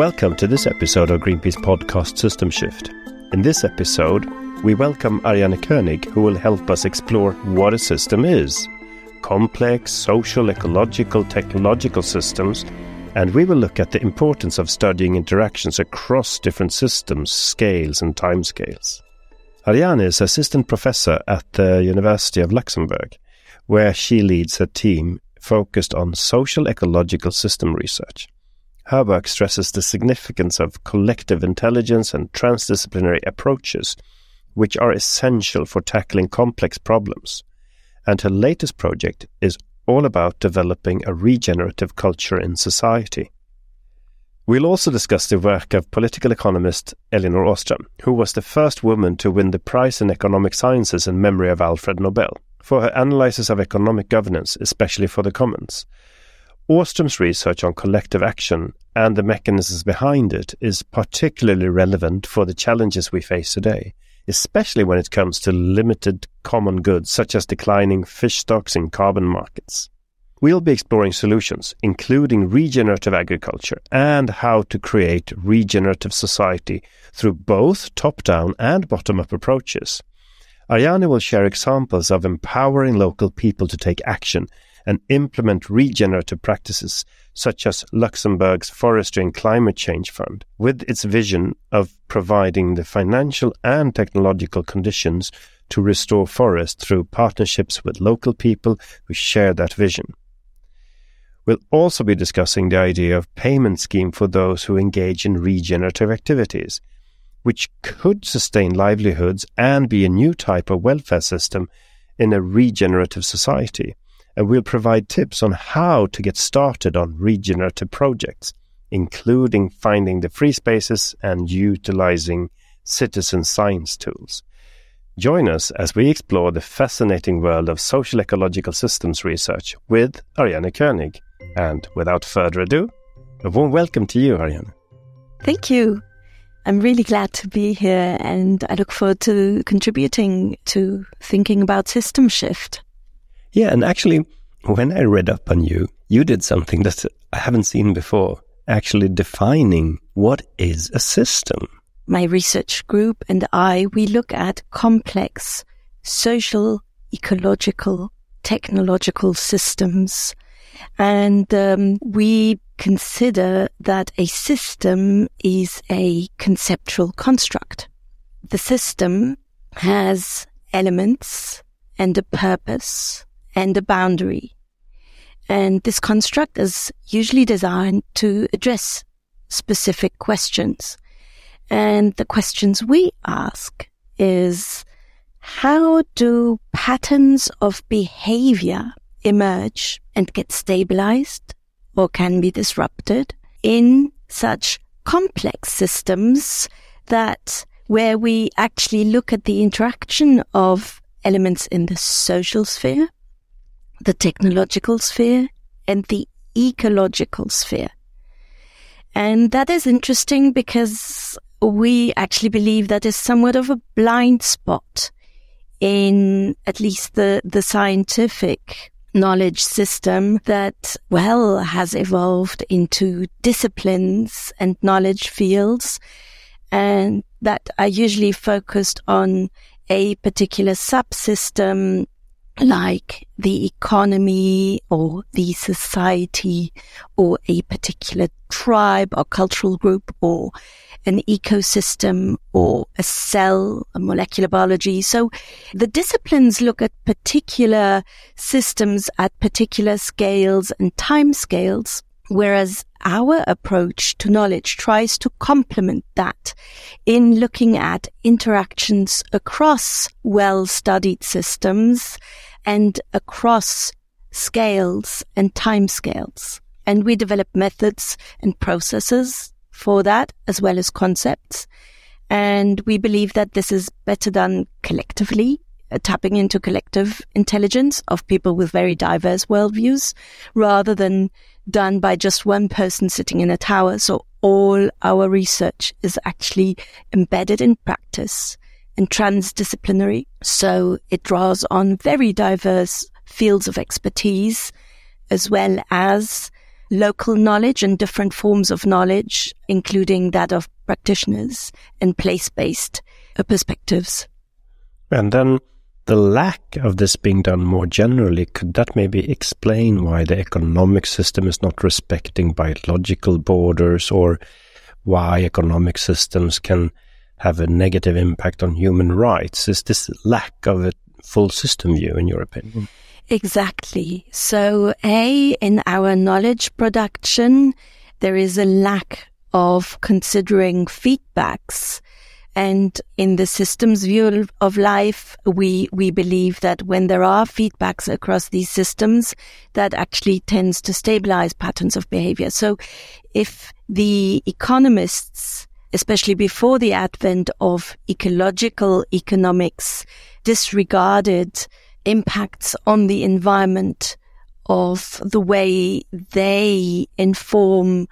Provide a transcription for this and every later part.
Welcome to this episode of Greenpeace podcast System Shift. In this episode, we welcome Ariane König, who will help us explore what a system is complex social, ecological, technological systems, and we will look at the importance of studying interactions across different systems, scales, and timescales. Ariane is assistant professor at the University of Luxembourg, where she leads a team focused on social ecological system research. Her work stresses the significance of collective intelligence and transdisciplinary approaches, which are essential for tackling complex problems. And her latest project is all about developing a regenerative culture in society. We'll also discuss the work of political economist Elinor Ostrom, who was the first woman to win the prize in economic sciences in memory of Alfred Nobel, for her analysis of economic governance, especially for the commons. Ostrom's research on collective action and the mechanisms behind it is particularly relevant for the challenges we face today, especially when it comes to limited common goods such as declining fish stocks in carbon markets. We'll be exploring solutions, including regenerative agriculture and how to create regenerative society through both top-down and bottom-up approaches. Ariane will share examples of empowering local people to take action and implement regenerative practices such as Luxembourg's Forestry and Climate Change Fund, with its vision of providing the financial and technological conditions to restore forests through partnerships with local people who share that vision. We'll also be discussing the idea of payment scheme for those who engage in regenerative activities, which could sustain livelihoods and be a new type of welfare system in a regenerative society and we'll provide tips on how to get started on regenerative projects, including finding the free spaces and utilizing citizen science tools. Join us as we explore the fascinating world of social ecological systems research with Ariane König. And without further ado, a warm welcome to you, Ariane. Thank you. I'm really glad to be here and I look forward to contributing to thinking about system shift. Yeah, and actually, when I read up on you, you did something that I haven't seen before, actually defining what is a system. My research group and I, we look at complex social, ecological, technological systems. And um, we consider that a system is a conceptual construct. The system has elements and a purpose and a boundary. And this construct is usually designed to address specific questions. And the questions we ask is, how do patterns of behavior emerge and get stabilized or can be disrupted in such complex systems that where we actually look at the interaction of elements in the social sphere the technological sphere and the ecological sphere. And that is interesting because we actually believe that is somewhat of a blind spot in at least the, the scientific knowledge system that, well, has evolved into disciplines and knowledge fields and that are usually focused on a particular subsystem like the economy or the society or a particular tribe or cultural group or an ecosystem or a cell, a molecular biology. So the disciplines look at particular systems at particular scales and time scales. Whereas our approach to knowledge tries to complement that in looking at interactions across well studied systems and across scales and time scales. And we develop methods and processes for that as well as concepts. And we believe that this is better done collectively, uh, tapping into collective intelligence of people with very diverse worldviews rather than done by just one person sitting in a tower. So all our research is actually embedded in practice and transdisciplinary. So it draws on very diverse fields of expertise as well as local knowledge and different forms of knowledge, including that of practitioners and place-based uh, perspectives. And then the lack of this being done more generally, could that maybe explain why the economic system is not respecting biological borders or why economic systems can have a negative impact on human rights? Is this lack of a full system view, in your opinion? Exactly. So, A, in our knowledge production, there is a lack of considering feedbacks and in the systems view of life, we, we believe that when there are feedbacks across these systems, that actually tends to stabilize patterns of behavior. So if the economists, especially before the advent of ecological economics, disregarded impacts on the environment of the way they inform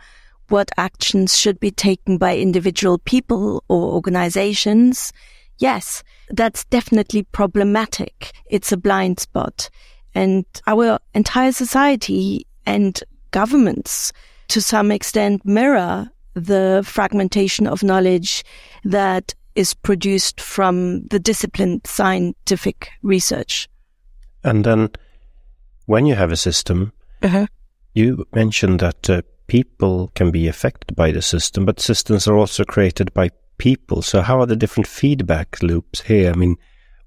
what actions should be taken by individual people or organizations, yes, that's definitely problematic. It's a blind spot. And our entire society and governments to some extent mirror the fragmentation of knowledge that is produced from the disciplined scientific research. And then when you have a system, uh-huh. you mentioned that uh, people can be affected by the system, but systems are also created by people. So how are the different feedback loops here? I mean,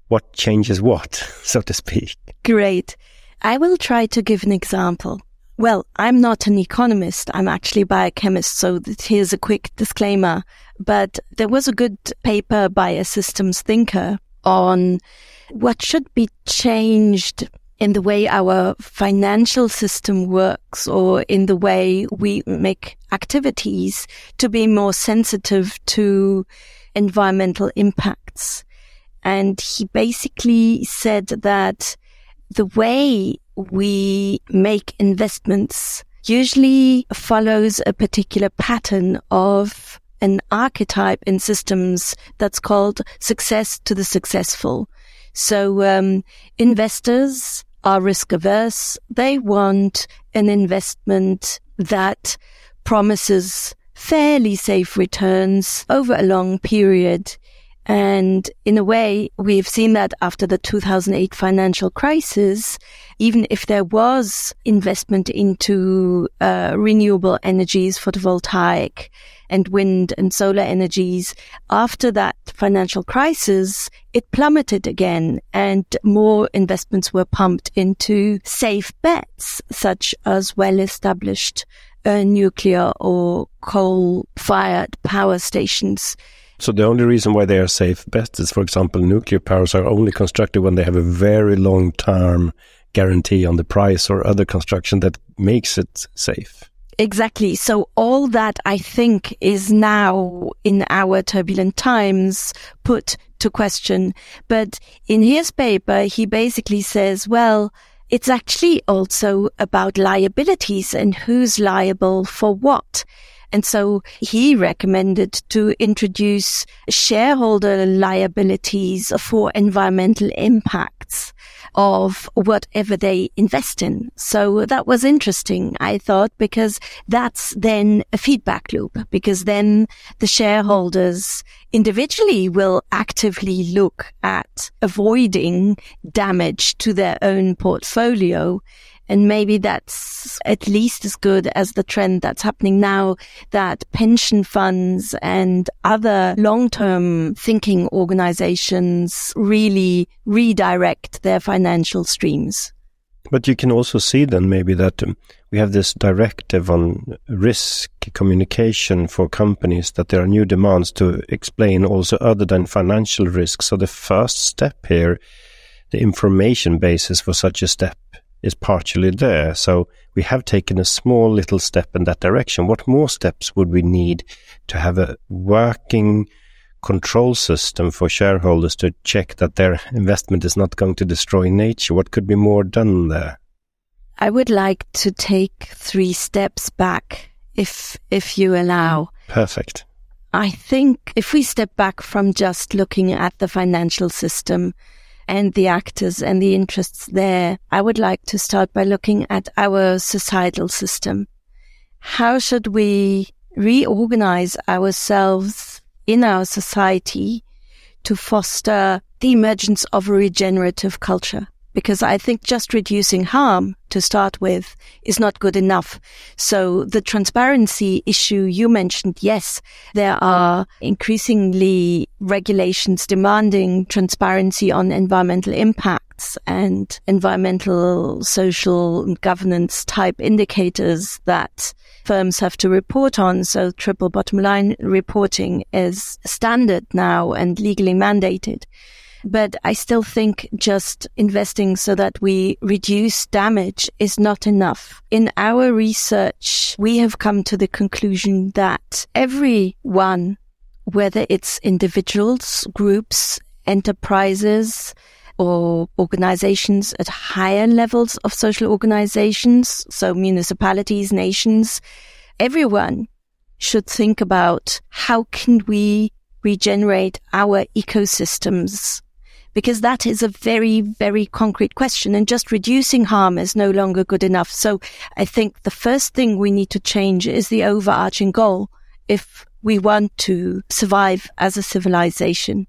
what changes what, so to speak? Great. I will try to give an example. Well, I'm not an economist. I'm actually a biochemist. So here's a quick disclaimer. But there was a good paper by a systems thinker on what should be changed in the way our financial system works or in the way we make activities to be more sensitive to environmental impacts. And he basically said that the way we make investments usually follows a particular pattern of an archetype in systems that's called success to the successful. So um, investors are risk averse. They want an investment that promises fairly safe returns over a long period. And in a way, we've seen that after the 2008 financial crisis, even if there was investment into uh, renewable energies, photovoltaic, and wind and solar energies. After that financial crisis, it plummeted again and more investments were pumped into safe bets, such as well established uh, nuclear or coal fired power stations. So the only reason why they are safe bets is, for example, nuclear powers are only constructed when they have a very long term guarantee on the price or other construction that makes it safe. Exactly. So all that I think is now in our turbulent times put to question. But in his paper, he basically says, well, it's actually also about liabilities and who's liable for what. And so he recommended to introduce shareholder liabilities for environmental impacts of whatever they invest in. So that was interesting, I thought, because that's then a feedback loop, because then the shareholders individually will actively look at avoiding damage to their own portfolio and maybe that's at least as good as the trend that's happening now that pension funds and other long-term thinking organizations really redirect their financial streams. But you can also see then maybe that um, we have this directive on risk communication for companies that there are new demands to explain also other than financial risks. So the first step here, the information basis for such a step is partially there. So we have taken a small little step in that direction. What more steps would we need to have a working control system for shareholders to check that their investment is not going to destroy nature? What could be more done there? I would like to take three steps back if if you allow. Perfect. I think if we step back from just looking at the financial system, and the actors and the interests there, I would like to start by looking at our societal system. how should we reorganize ourselves in our society to foster the emergence of a regenerative culture? Because I think just reducing harm to start with is not good enough. So the transparency issue you mentioned, yes, there are increasingly regulations demanding transparency on environmental impacts and environmental, social and governance type indicators that firms have to report on. So triple bottom line reporting is standard now and legally mandated. But I still think just investing so that we reduce damage is not enough. In our research, we have come to the conclusion that everyone, whether it's individuals, groups, enterprises, or organizations at higher levels of social organizations, so municipalities, nations, everyone should think about how can we regenerate our ecosystems because that is a very, very concrete question and just reducing harm is no longer good enough. So I think the first thing we need to change is the overarching goal if we want to survive as a civilization.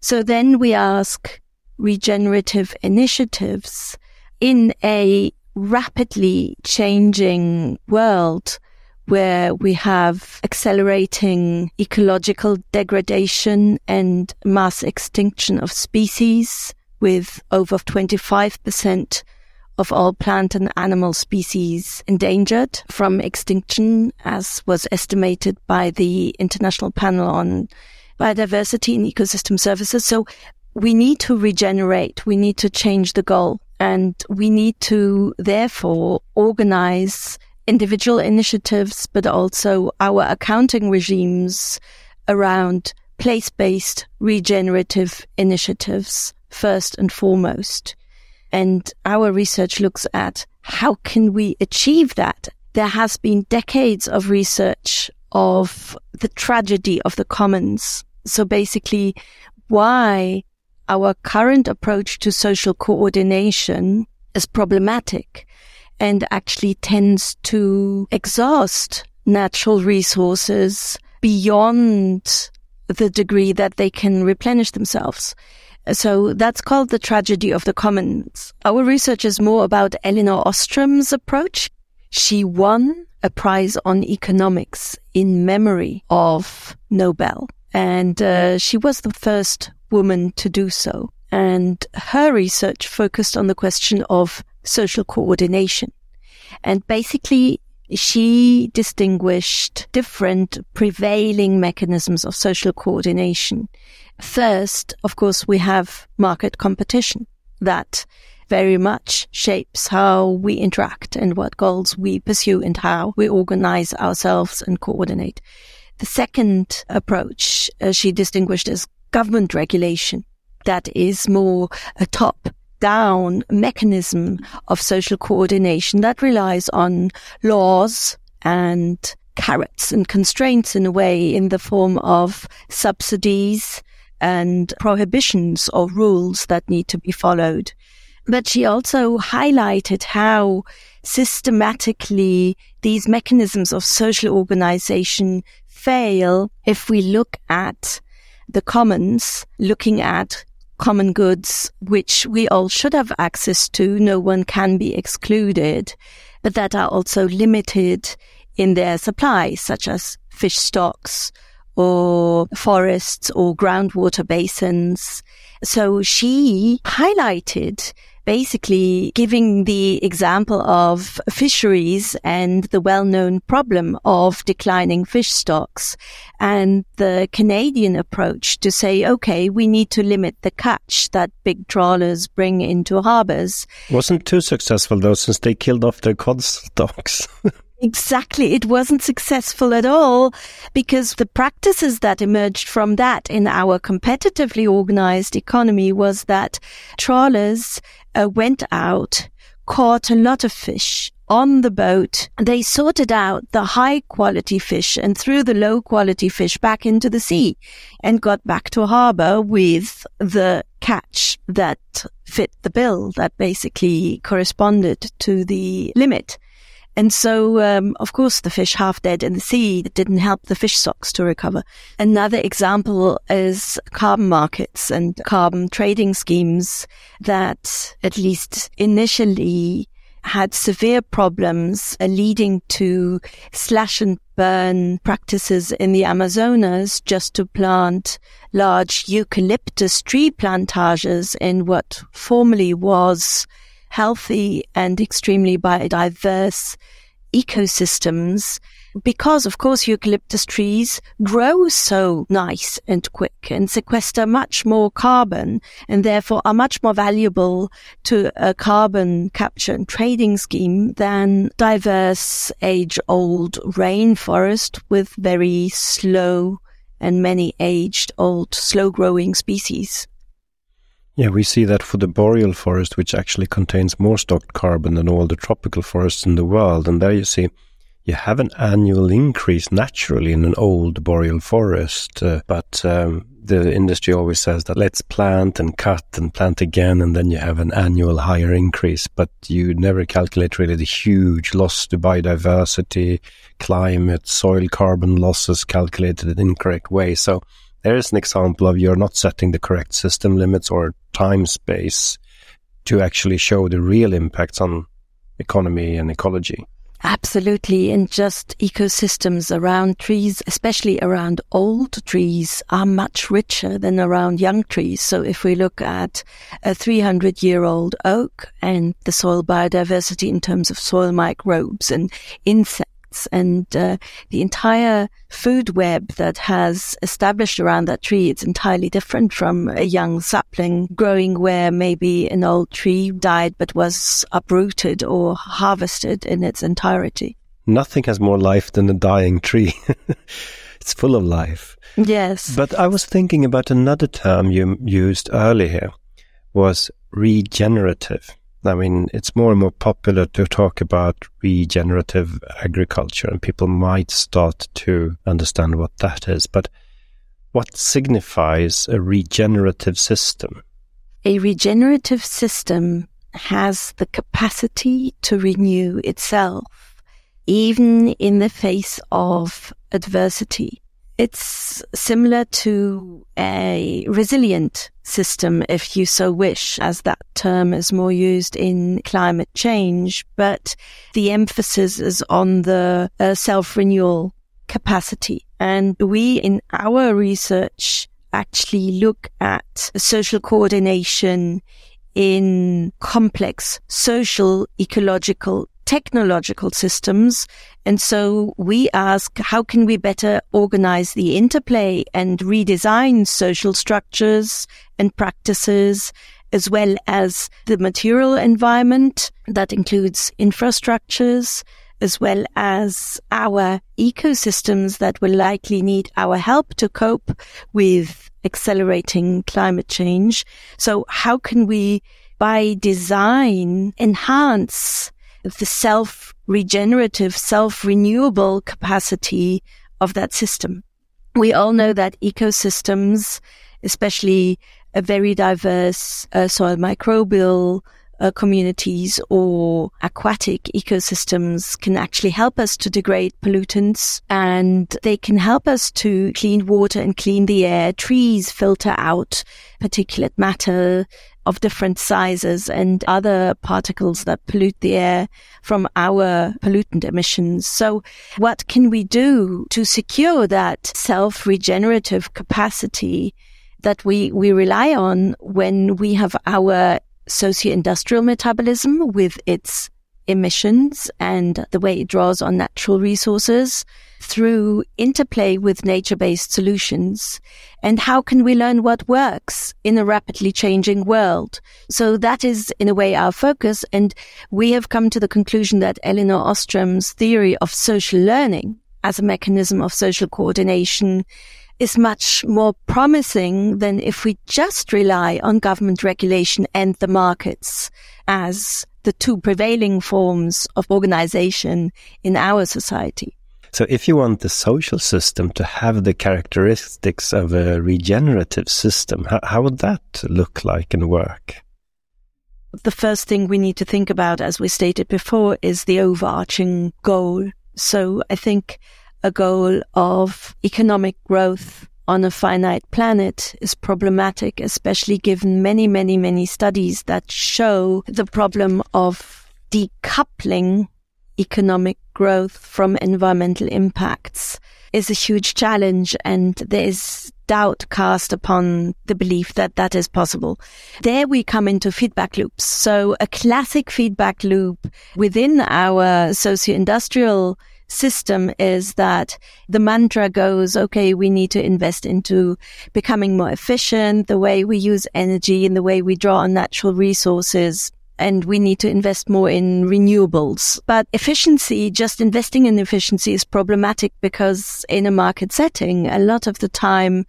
So then we ask regenerative initiatives in a rapidly changing world where we have accelerating ecological degradation and mass extinction of species with over 25% of all plant and animal species endangered from extinction, as was estimated by the International Panel on Biodiversity and Ecosystem Services. So we need to regenerate. We need to change the goal and we need to therefore organize individual initiatives, but also our accounting regimes around place-based regenerative initiatives first and foremost. And our research looks at how can we achieve that? There has been decades of research of the tragedy of the commons. So basically why our current approach to social coordination is problematic and actually tends to exhaust natural resources beyond the degree that they can replenish themselves. So that's called the tragedy of the commons. Our research is more about Elinor Ostrom's approach. She won a prize on economics in memory of Nobel. And uh, she was the first woman to do so. And her research focused on the question of social coordination. And basically, she distinguished different prevailing mechanisms of social coordination. First, of course, we have market competition that very much shapes how we interact and what goals we pursue and how we organize ourselves and coordinate. The second approach uh, she distinguished as government regulation that is more a top down mechanism of social coordination that relies on laws and carrots and constraints in a way in the form of subsidies and prohibitions or rules that need to be followed. But she also highlighted how systematically these mechanisms of social organization fail if we look at the commons, looking at common goods, which we all should have access to. No one can be excluded, but that are also limited in their supply, such as fish stocks or forests or groundwater basins. So she highlighted basically giving the example of fisheries and the well-known problem of declining fish stocks and the Canadian approach to say, okay, we need to limit the catch that big trawlers bring into harbors. Wasn't too successful though, since they killed off their cod stocks. Exactly. It wasn't successful at all because the practices that emerged from that in our competitively organized economy was that trawlers uh, went out, caught a lot of fish on the boat. They sorted out the high quality fish and threw the low quality fish back into the sea and got back to harbor with the catch that fit the bill that basically corresponded to the limit. And so, um, of course, the fish half dead in the sea didn't help the fish stocks to recover. Another example is carbon markets and carbon trading schemes that at least initially had severe problems uh, leading to slash and burn practices in the Amazonas just to plant large eucalyptus tree plantages in what formerly was healthy and extremely biodiverse ecosystems because of course eucalyptus trees grow so nice and quick and sequester much more carbon and therefore are much more valuable to a carbon capture and trading scheme than diverse age old rainforest with very slow and many aged old slow growing species. Yeah, we see that for the boreal forest, which actually contains more stocked carbon than all the tropical forests in the world. And there you see you have an annual increase naturally in an old boreal forest, uh, but um, the industry always says that let's plant and cut and plant again, and then you have an annual higher increase. But you never calculate really the huge loss to biodiversity, climate, soil carbon losses calculated in incorrect way. So there is an example of you're not setting the correct system limits or time space to actually show the real impacts on economy and ecology. Absolutely. And just ecosystems around trees, especially around old trees, are much richer than around young trees. So if we look at a 300 year old oak and the soil biodiversity in terms of soil microbes and insects, and uh, the entire food web that has established around that tree, it's entirely different from a young sapling growing where maybe an old tree died but was uprooted or harvested in its entirety. Nothing has more life than a dying tree. it's full of life. Yes. But I was thinking about another term you used earlier was regenerative. I mean, it's more and more popular to talk about regenerative agriculture, and people might start to understand what that is. But what signifies a regenerative system? A regenerative system has the capacity to renew itself, even in the face of adversity. It's similar to a resilient system, if you so wish, as that term is more used in climate change. But the emphasis is on the uh, self-renewal capacity. And we in our research actually look at social coordination in complex social, ecological, technological systems. And so we ask, how can we better organize the interplay and redesign social structures and practices as well as the material environment that includes infrastructures as well as our ecosystems that will likely need our help to cope with accelerating climate change. So how can we by design enhance the self regenerative, self renewable capacity of that system. We all know that ecosystems, especially a very diverse uh, soil microbial uh, communities or aquatic ecosystems can actually help us to degrade pollutants and they can help us to clean water and clean the air. Trees filter out particulate matter of different sizes and other particles that pollute the air from our pollutant emissions. So what can we do to secure that self-regenerative capacity that we, we rely on when we have our socio-industrial metabolism with its emissions and the way it draws on natural resources through interplay with nature-based solutions? And how can we learn what works in a rapidly changing world? So that is in a way our focus. And we have come to the conclusion that Elinor Ostrom's theory of social learning as a mechanism of social coordination is much more promising than if we just rely on government regulation and the markets as the two prevailing forms of organization in our society. So if you want the social system to have the characteristics of a regenerative system, how, how would that look like and work? the first thing we need to think about, as we stated before, is the overarching goal. So I think a goal of economic growth on a finite planet is problematic, especially given many, many, many studies that show the problem of decoupling economic growth from environmental impacts is a huge challenge and there is doubt cast upon the belief that that is possible. There we come into feedback loops. So a classic feedback loop within our socio-industrial system is that the mantra goes, okay, we need to invest into becoming more efficient, the way we use energy and the way we draw on natural resources. And we need to invest more in renewables. But efficiency, just investing in efficiency is problematic because in a market setting, a lot of the time,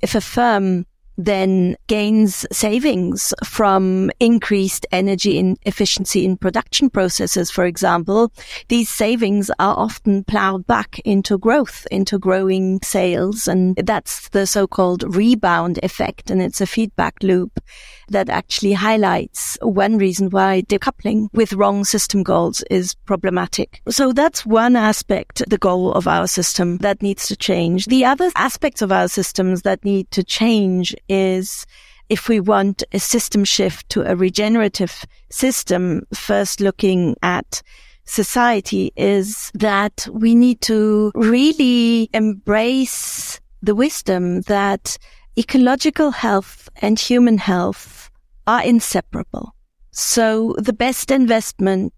if a firm then gains savings from increased energy efficiency in production processes, for example, these savings are often plowed back into growth, into growing sales. And that's the so-called rebound effect. And it's a feedback loop that actually highlights one reason why decoupling with wrong system goals is problematic. So that's one aspect, the goal of our system that needs to change. The other aspects of our systems that need to change is if we want a system shift to a regenerative system, first looking at society is that we need to really embrace the wisdom that ecological health and human health are inseparable. So the best investment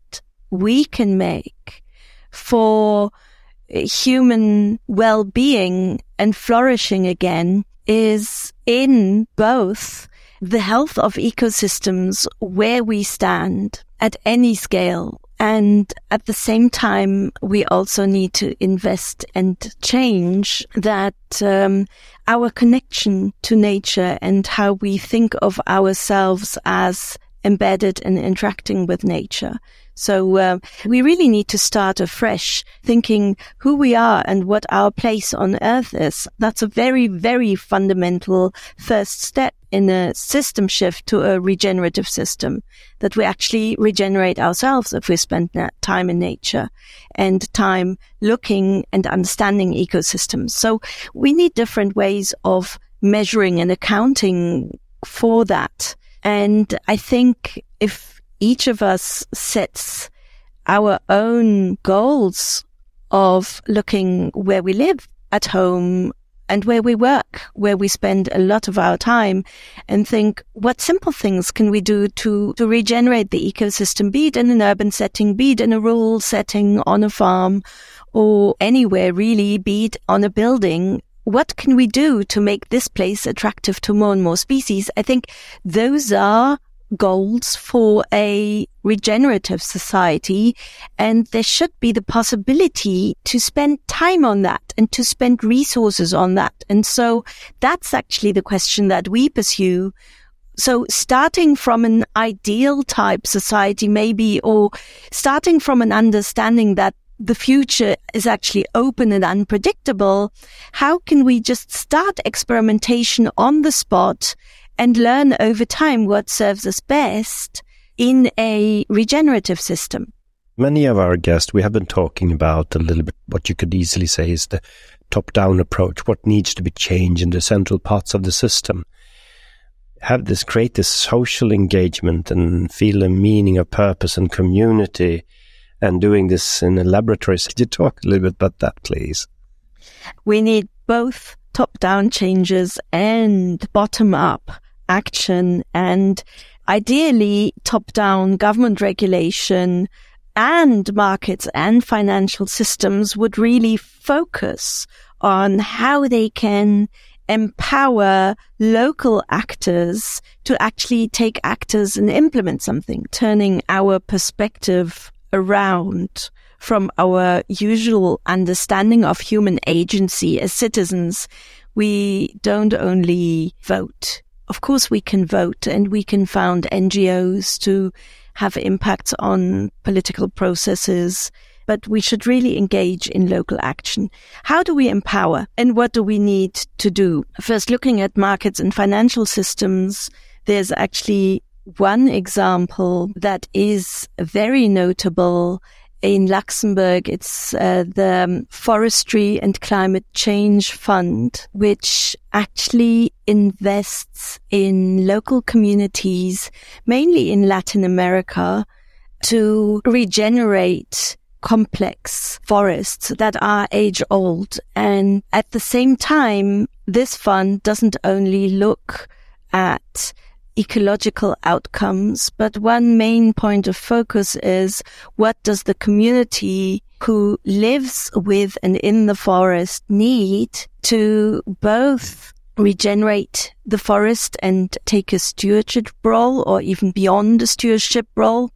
we can make for human well-being and flourishing again is in both the health of ecosystems where we stand at any scale. And at the same time, we also need to invest and change that um, our connection to nature and how we think of ourselves as embedded and interacting with nature. So uh, we really need to start afresh, thinking who we are and what our place on earth is. That's a very, very fundamental first step in a system shift to a regenerative system that we actually regenerate ourselves if we spend time in nature and time looking and understanding ecosystems. So we need different ways of measuring and accounting for that. And I think if each of us sets our own goals of looking where we live at home and where we work, where we spend a lot of our time and think what simple things can we do to, to regenerate the ecosystem, be it in an urban setting, be it in a rural setting on a farm or anywhere really, be it on a building. What can we do to make this place attractive to more and more species? I think those are goals for a regenerative society. And there should be the possibility to spend time on that and to spend resources on that. And so that's actually the question that we pursue. So starting from an ideal type society, maybe, or starting from an understanding that the future is actually open and unpredictable. How can we just start experimentation on the spot and learn over time what serves us best in a regenerative system. Many of our guests, we have been talking about a little bit what you could easily say is the top down approach, what needs to be changed in the central parts of the system. Have this create this social engagement and feel a meaning of purpose and community and doing this in a laboratory. Could you talk a little bit about that, please? We need both top down changes and bottom up action and ideally top down government regulation and markets and financial systems would really focus on how they can empower local actors to actually take actors and implement something, turning our perspective around from our usual understanding of human agency as citizens. We don't only vote of course we can vote and we can found NGOs to have impacts on political processes, but we should really engage in local action. How do we empower and what do we need to do? First, looking at markets and financial systems, there's actually one example that is very notable in Luxembourg, it's uh, the Forestry and Climate Change Fund, which actually invests in local communities, mainly in Latin America, to regenerate complex forests that are age old. And at the same time, this fund doesn't only look at ecological outcomes, but one main point of focus is what does the community who lives with and in the forest need to both regenerate the forest and take a stewardship role or even beyond the stewardship role.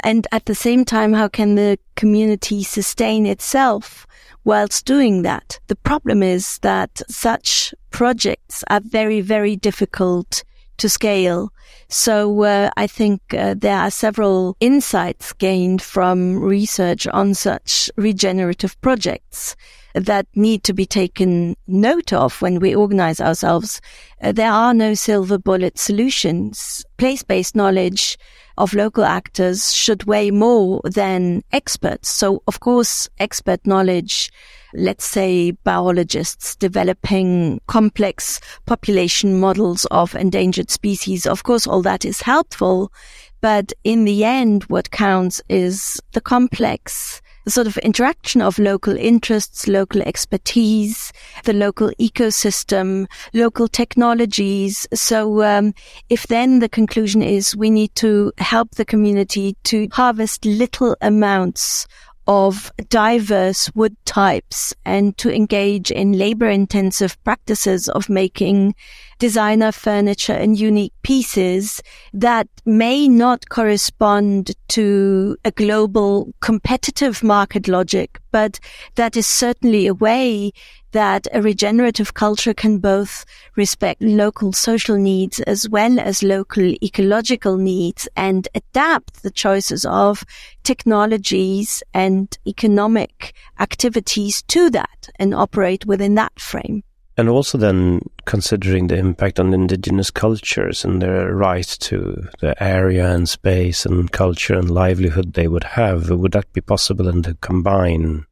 And at the same time, how can the community sustain itself whilst doing that? The problem is that such projects are very, very difficult to scale. So uh, I think uh, there are several insights gained from research on such regenerative projects that need to be taken note of when we organize ourselves. Uh, there are no silver bullet solutions. Place-based knowledge of local actors should weigh more than experts. So of course, expert knowledge let's say biologists developing complex population models of endangered species. Of course, all that is helpful. But in the end, what counts is the complex the sort of interaction of local interests, local expertise, the local ecosystem, local technologies. So, um, if then the conclusion is we need to help the community to harvest little amounts of diverse wood types and to engage in labor intensive practices of making designer furniture and unique pieces that may not correspond to a global competitive market logic, but that is certainly a way that a regenerative culture can both respect local social needs as well as local ecological needs and adapt the choices of technologies and economic activities to that and operate within that frame. And also then considering the impact on indigenous cultures and their right to the area and space and culture and livelihood they would have, would that be possible and to combine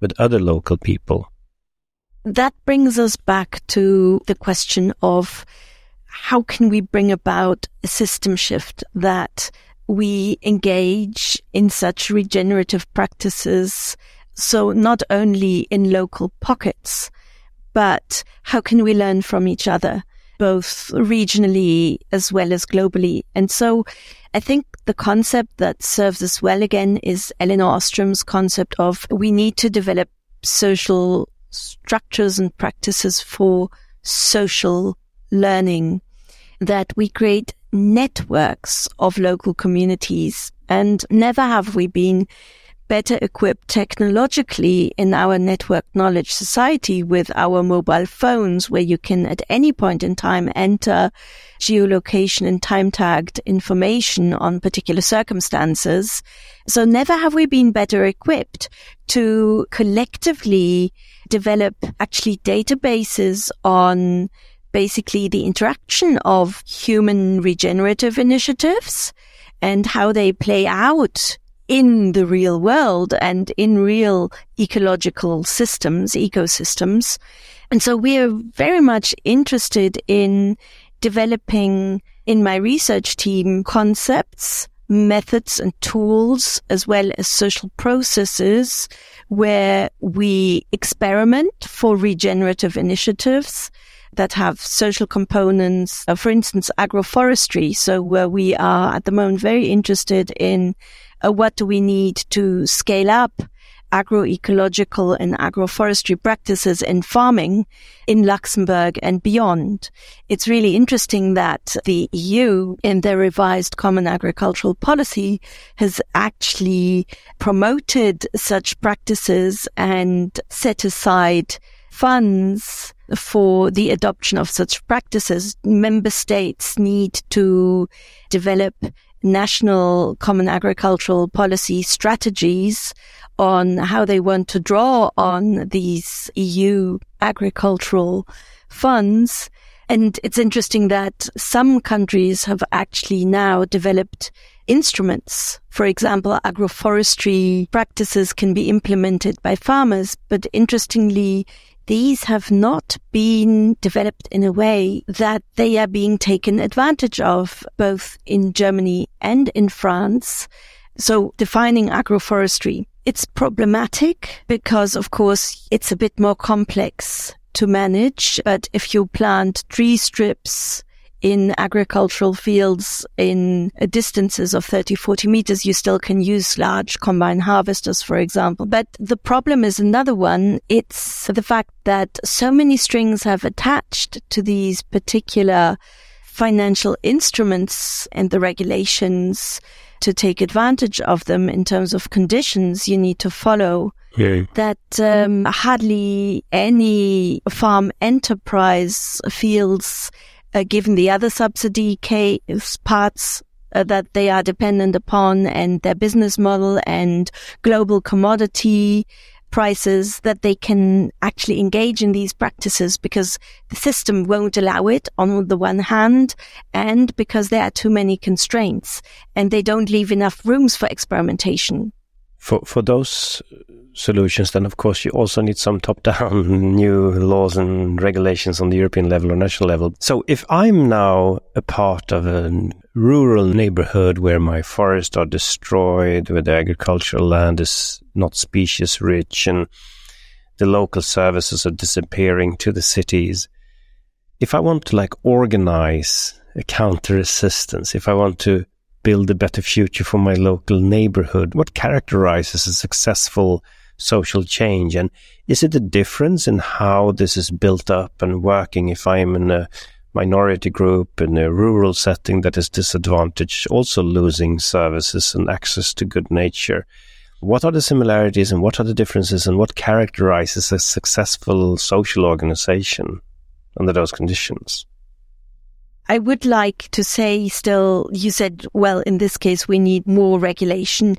with other local people? That brings us back to the question of how can we bring about a system shift that we engage in such regenerative practices. So not only in local pockets, but how can we learn from each other, both regionally as well as globally? And so I think the concept that serves us well again is Elinor Ostrom's concept of we need to develop social structures and practices for social learning, that we create networks of local communities. And never have we been better equipped technologically in our network knowledge society with our mobile phones, where you can at any point in time enter geolocation and time tagged information on particular circumstances. So never have we been better equipped to collectively develop actually databases on basically the interaction of human regenerative initiatives and how they play out in the real world and in real ecological systems, ecosystems. And so we are very much interested in developing in my research team concepts, methods and tools, as well as social processes where we experiment for regenerative initiatives that have social components. Uh, for instance, agroforestry. So where we are at the moment very interested in uh, what do we need to scale up agroecological and agroforestry practices in farming in Luxembourg and beyond. It's really interesting that the EU in their revised common agricultural policy has actually promoted such practices and set aside funds for the adoption of such practices. Member states need to develop national common agricultural policy strategies on how they want to draw on these EU agricultural funds. And it's interesting that some countries have actually now developed instruments. For example, agroforestry practices can be implemented by farmers, but interestingly, these have not been developed in a way that they are being taken advantage of both in Germany and in France. So defining agroforestry, it's problematic because of course it's a bit more complex to manage. But if you plant tree strips in agricultural fields in distances of 30, 40 meters, you still can use large combine harvesters, for example. But the problem is another one. It's the fact that so many strings have attached to these particular financial instruments and the regulations to take advantage of them in terms of conditions you need to follow. Yeah. That um, hardly any farm enterprise feels uh, given the other subsidy case parts uh, that they are dependent upon and their business model and global commodity prices that they can actually engage in these practices because the system won't allow it on the one hand and because there are too many constraints and they don't leave enough rooms for experimentation. For, for those solutions, then of course you also need some top-down new laws and regulations on the European level or national level. So if I'm now a part of a rural neighborhood where my forests are destroyed, where the agricultural land is not species rich and the local services are disappearing to the cities, if I want to like organize a counter resistance, if I want to build a better future for my local neighborhood, what characterizes a successful social change? And is it a difference in how this is built up and working if I'm in a minority group in a rural setting that is disadvantaged, also losing services and access to good nature? What are the similarities and what are the differences and what characterizes a successful social organization under those conditions? I would like to say still, you said, well, in this case, we need more regulation.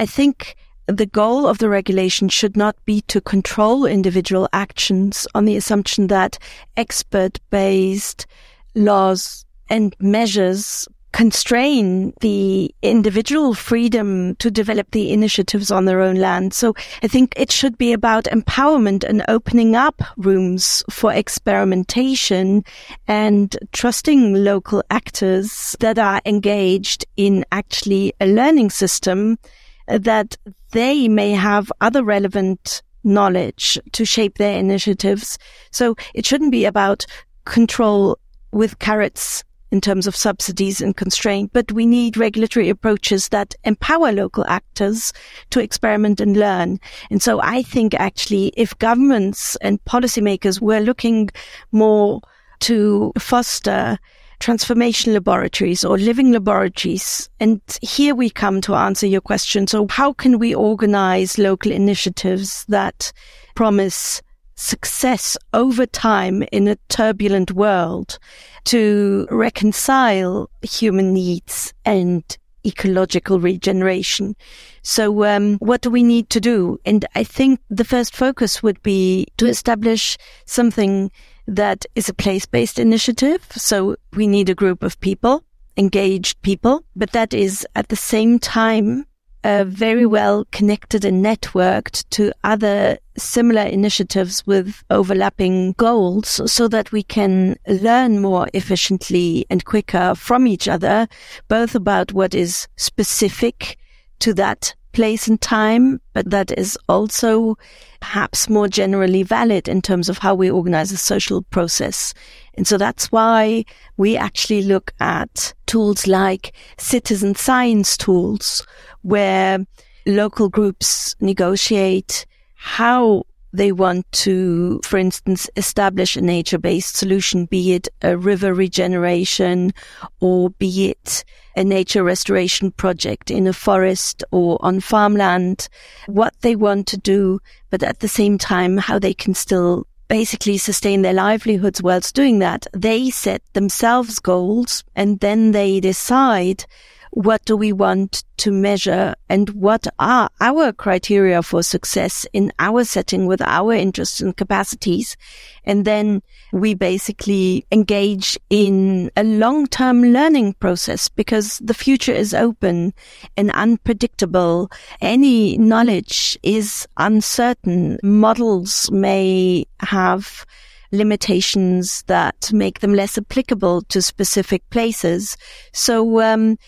I think the goal of the regulation should not be to control individual actions on the assumption that expert based laws and measures constrain the individual freedom to develop the initiatives on their own land. So I think it should be about empowerment and opening up rooms for experimentation and trusting local actors that are engaged in actually a learning system that they may have other relevant knowledge to shape their initiatives. So it shouldn't be about control with carrots in terms of subsidies and constraint, but we need regulatory approaches that empower local actors to experiment and learn. And so I think actually if governments and policymakers were looking more to foster transformation laboratories or living laboratories. And here we come to answer your question. So how can we organize local initiatives that promise success over time in a turbulent world to reconcile human needs and ecological regeneration. So, um, what do we need to do? And I think the first focus would be to establish something that is a place-based initiative. So we need a group of people, engaged people, but that is at the same time uh, very well connected and networked to other similar initiatives with overlapping goals so that we can learn more efficiently and quicker from each other, both about what is specific to that place and time, but that is also perhaps more generally valid in terms of how we organize a social process. And so that's why we actually look at tools like citizen science tools, where local groups negotiate how they want to, for instance, establish a nature-based solution, be it a river regeneration or be it a nature restoration project in a forest or on farmland, what they want to do, but at the same time, how they can still basically sustain their livelihoods whilst doing that. They set themselves goals and then they decide what do we want to measure and what are our criteria for success in our setting with our interests and capacities. And then we basically engage in a long-term learning process because the future is open and unpredictable. Any knowledge is uncertain. Models may have limitations that make them less applicable to specific places. So, um,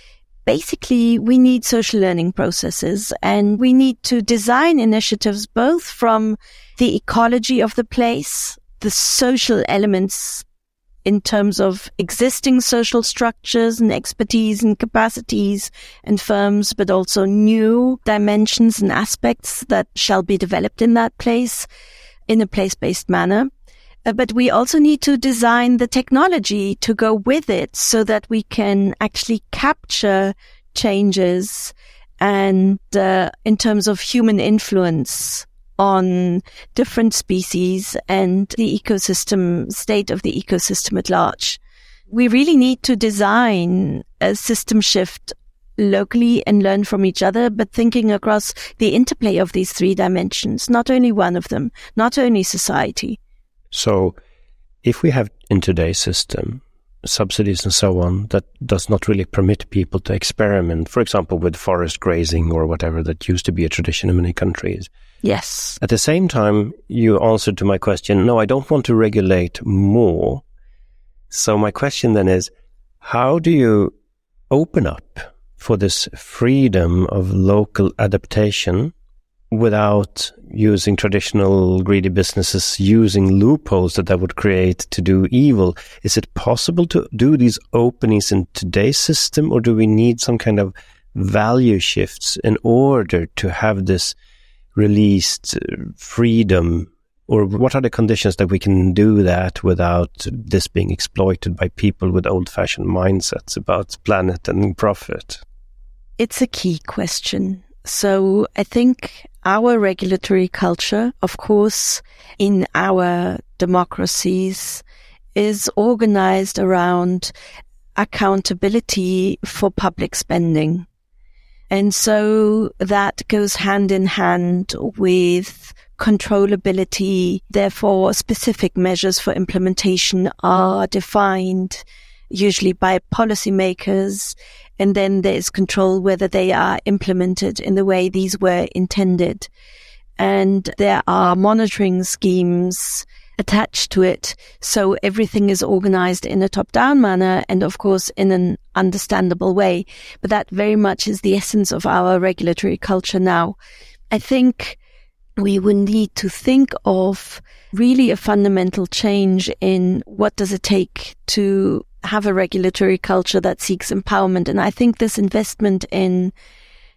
basically we need social learning processes and we need to design initiatives both from the ecology of the place, the social elements in terms of existing social structures and expertise and capacities and firms, but also new dimensions and aspects that shall be developed in that place in a place-based manner. Uh, but we also need to design the technology to go with it so that we can actually capture changes and uh, in terms of human influence on different species and the ecosystem state of the ecosystem at large. We really need to design a system shift locally and learn from each other, but thinking across the interplay of these three dimensions, not only one of them, not only society. So if we have in today's system subsidies and so on that does not really permit people to experiment, for example, with forest grazing or whatever that used to be a tradition in many countries. Yes. At the same time, you answered to my question, no, I don't want to regulate more. So my question then is, how do you open up for this freedom of local adaptation without using traditional greedy businesses using loopholes that that would create to do evil. Is it possible to do these openings in today's system or do we need some kind of value shifts in order to have this released uh, freedom or what are the conditions that we can do that without this being exploited by people with old fashioned mindsets about planet and profit? It's a key question. So I think our regulatory culture, of course, in our democracies is organized around accountability for public spending. And so that goes hand in hand with controllability. Therefore, specific measures for implementation are defined usually by policymakers and then there is control whether they are implemented in the way these were intended. And there are monitoring schemes attached to it. So everything is organized in a top down manner and of course in an understandable way. But that very much is the essence of our regulatory culture now. I think we would need to think of really a fundamental change in what does it take to have a regulatory culture that seeks empowerment. And I think this investment in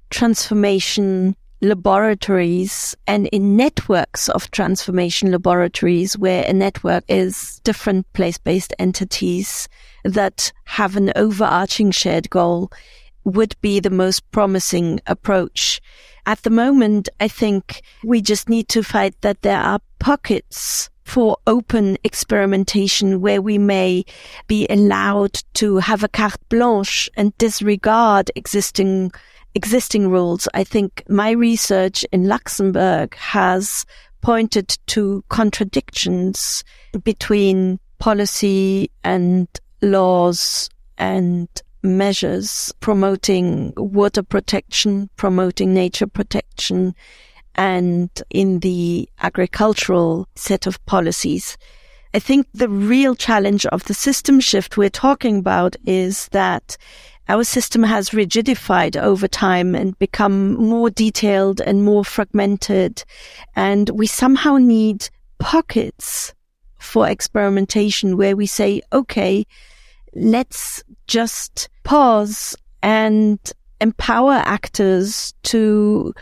transformation laboratories and in networks of transformation laboratories where a network is different place-based entities that have an overarching shared goal would be the most promising approach. At the moment, I think we just need to fight that there are pockets for open experimentation where we may be allowed to have a carte blanche and disregard existing existing rules. I think my research in Luxembourg has pointed to contradictions between policy and laws and measures promoting water protection, promoting nature protection, and in the agricultural set of policies. I think the real challenge of the system shift we're talking about is that our system has rigidified over time and become more detailed and more fragmented. And we somehow need pockets for experimentation where we say, okay, let's just pause and empower actors to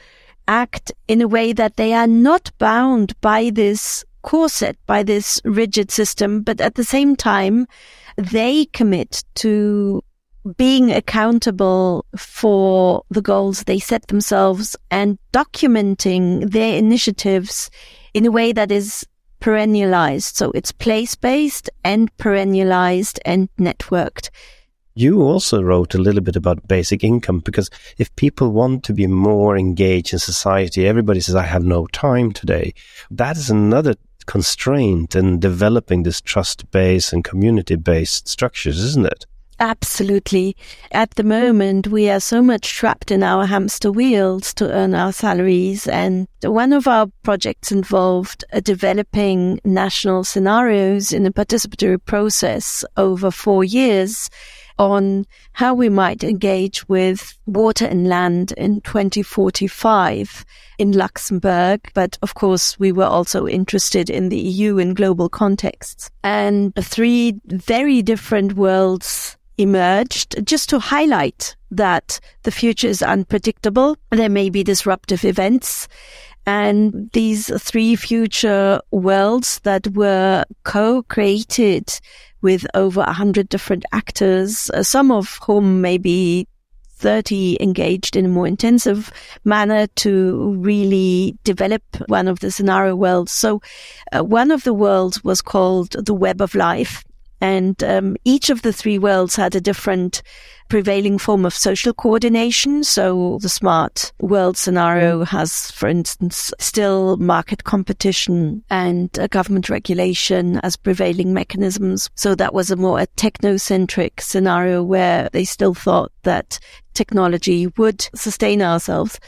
act in a way that they are not bound by this corset, by this rigid system, but at the same time, they commit to being accountable for the goals they set themselves and documenting their initiatives in a way that is perennialized. So it's place based and perennialized and networked. You also wrote a little bit about basic income because if people want to be more engaged in society, everybody says, I have no time today. That is another constraint in developing this trust based and community based structures, isn't it? Absolutely. At the moment, we are so much trapped in our hamster wheels to earn our salaries. And one of our projects involved uh, developing national scenarios in a participatory process over four years on how we might engage with water and land in 2045 in Luxembourg. But of course, we were also interested in the EU in global contexts and three very different worlds emerged just to highlight that the future is unpredictable. There may be disruptive events. And these three future worlds that were co-created with over a hundred different actors, uh, some of whom may be 30 engaged in a more intensive manner to really develop one of the scenario worlds. So uh, one of the worlds was called the web of life. And um, each of the three worlds had a different prevailing form of social coordination. So the smart world scenario has, for instance, still market competition and government regulation as prevailing mechanisms. So that was a more a technocentric scenario where they still thought that technology would sustain ourselves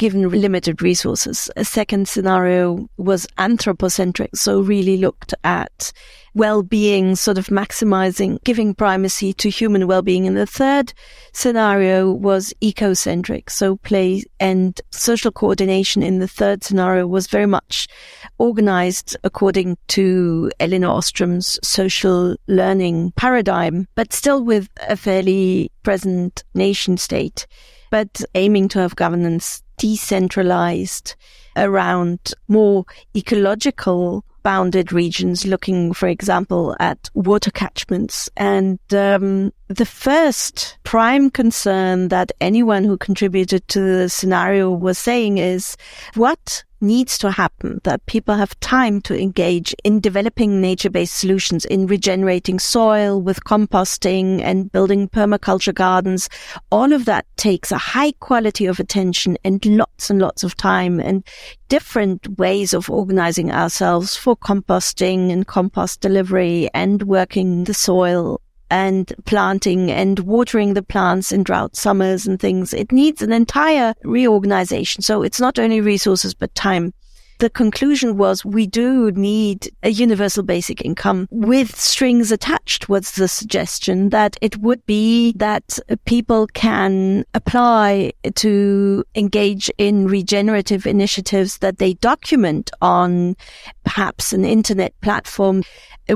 given limited resources. A second scenario was anthropocentric, so really looked at well-being, sort of maximizing, giving primacy to human well-being. And the third scenario was ecocentric, so play and social coordination in the third scenario was very much organized according to Elinor Ostrom's social learning paradigm, but still with a fairly present nation state, but aiming to have governance decentralized around more ecological bounded regions, looking, for example, at water catchments. And um, the first prime concern that anyone who contributed to the scenario was saying is, what needs to happen, that people have time to engage in developing nature-based solutions, in regenerating soil with composting and building permaculture gardens. All of that takes a high quality of attention and lots and lots of time and different ways of organizing ourselves for composting and compost delivery and working the soil and planting and watering the plants in drought summers and things. It needs an entire reorganization. So it's not only resources, but time the conclusion was we do need a universal basic income with strings attached was the suggestion that it would be that people can apply to engage in regenerative initiatives that they document on perhaps an internet platform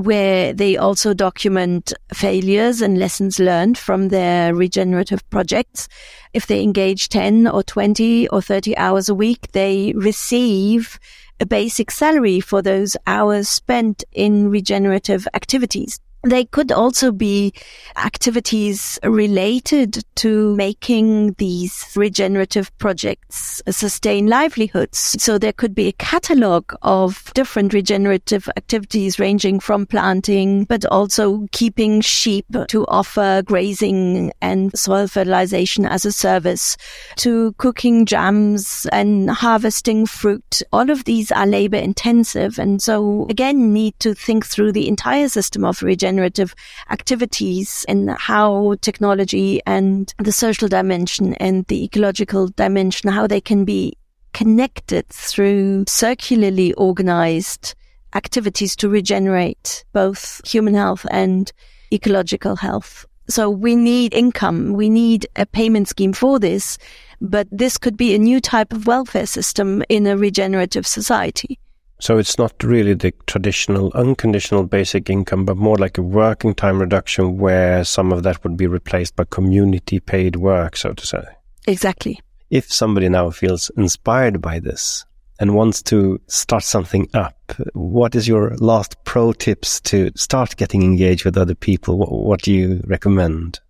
where they also document failures and lessons learned from their regenerative projects. If they engage 10 or 20 or 30 hours a week, they receive a basic salary for those hours spent in regenerative activities. They could also be activities related to making these regenerative projects sustain livelihoods. So there could be a catalog of different regenerative activities ranging from planting, but also keeping sheep to offer grazing and soil fertilization as a service to cooking jams and harvesting fruit. All of these are labor intensive. And so again, need to think through the entire system of regenerative regenerative activities and how technology and the social dimension and the ecological dimension, how they can be connected through circularly organized activities to regenerate both human health and ecological health. So we need income. We need a payment scheme for this, but this could be a new type of welfare system in a regenerative society. So it's not really the traditional unconditional basic income, but more like a working time reduction where some of that would be replaced by community paid work, so to say. Exactly. If somebody now feels inspired by this and wants to start something up, what is your last pro tips to start getting engaged with other people? What, what do you recommend?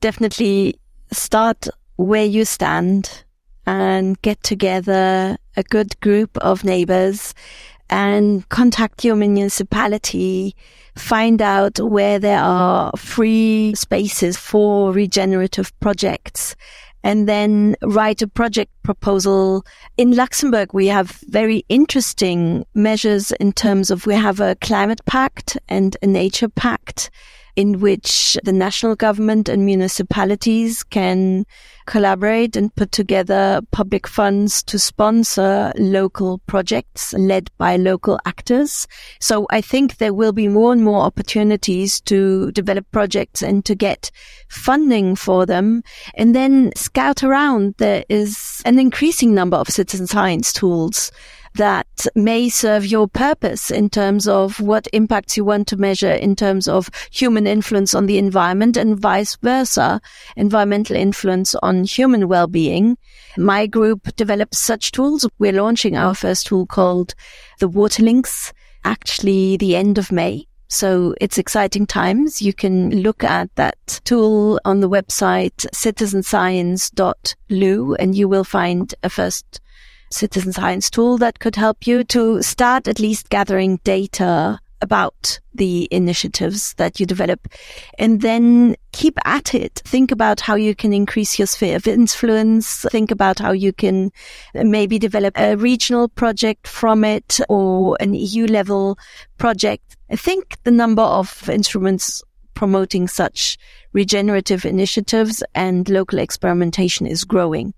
Definitely start where you stand and get together a good group of neighbors and contact your municipality, find out where there are free spaces for regenerative projects and then write a project proposal. In Luxembourg, we have very interesting measures in terms of we have a climate pact and a nature pact in which the national government and municipalities can collaborate and put together public funds to sponsor local projects led by local actors. So I think there will be more and more opportunities to develop projects and to get funding for them and then scout around. There is an increasing number of citizen science tools that may serve your purpose in terms of what impacts you want to measure in terms of human influence on the environment and vice versa, environmental influence on human well-being. My group develops such tools. We're launching our first tool called the Waterlinks actually the end of May. So it's exciting times. You can look at that tool on the website citizenscience.lu and you will find a first citizen science tool that could help you to start at least gathering data about the initiatives that you develop and then keep at it. Think about how you can increase your sphere of influence. Think about how you can maybe develop a regional project from it or an EU level project. I think the number of instruments promoting such regenerative initiatives and local experimentation is growing.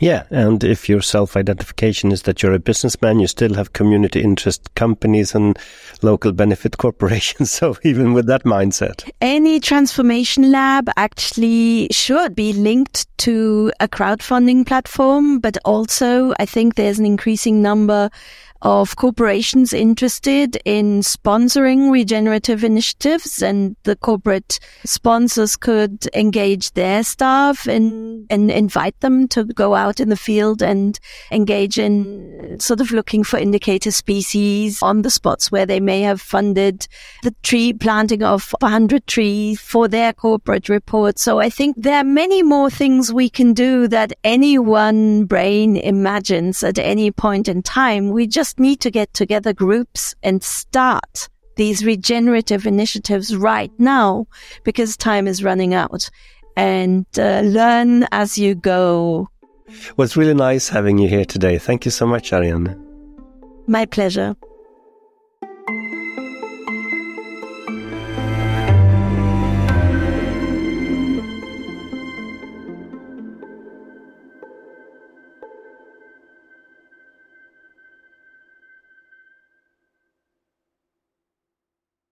Yeah, and if your self-identification is that you're a businessman, you still have community interest companies and local benefit corporations. So even with that mindset. Any transformation lab actually should be linked to a crowdfunding platform, but also I think there's an increasing number of corporations interested in sponsoring regenerative initiatives and the corporate sponsors could engage their staff and, and invite them to go out in the field and engage in sort of looking for indicator species on the spots where they may have funded the tree planting of 100 trees for their corporate report. So I think there are many more things we can do that any one brain imagines at any point in time. We just just need to get together groups and start these regenerative initiatives right now because time is running out and uh, learn as you go. Well, it's really nice having you here today. Thank you so much, Ariane. My pleasure.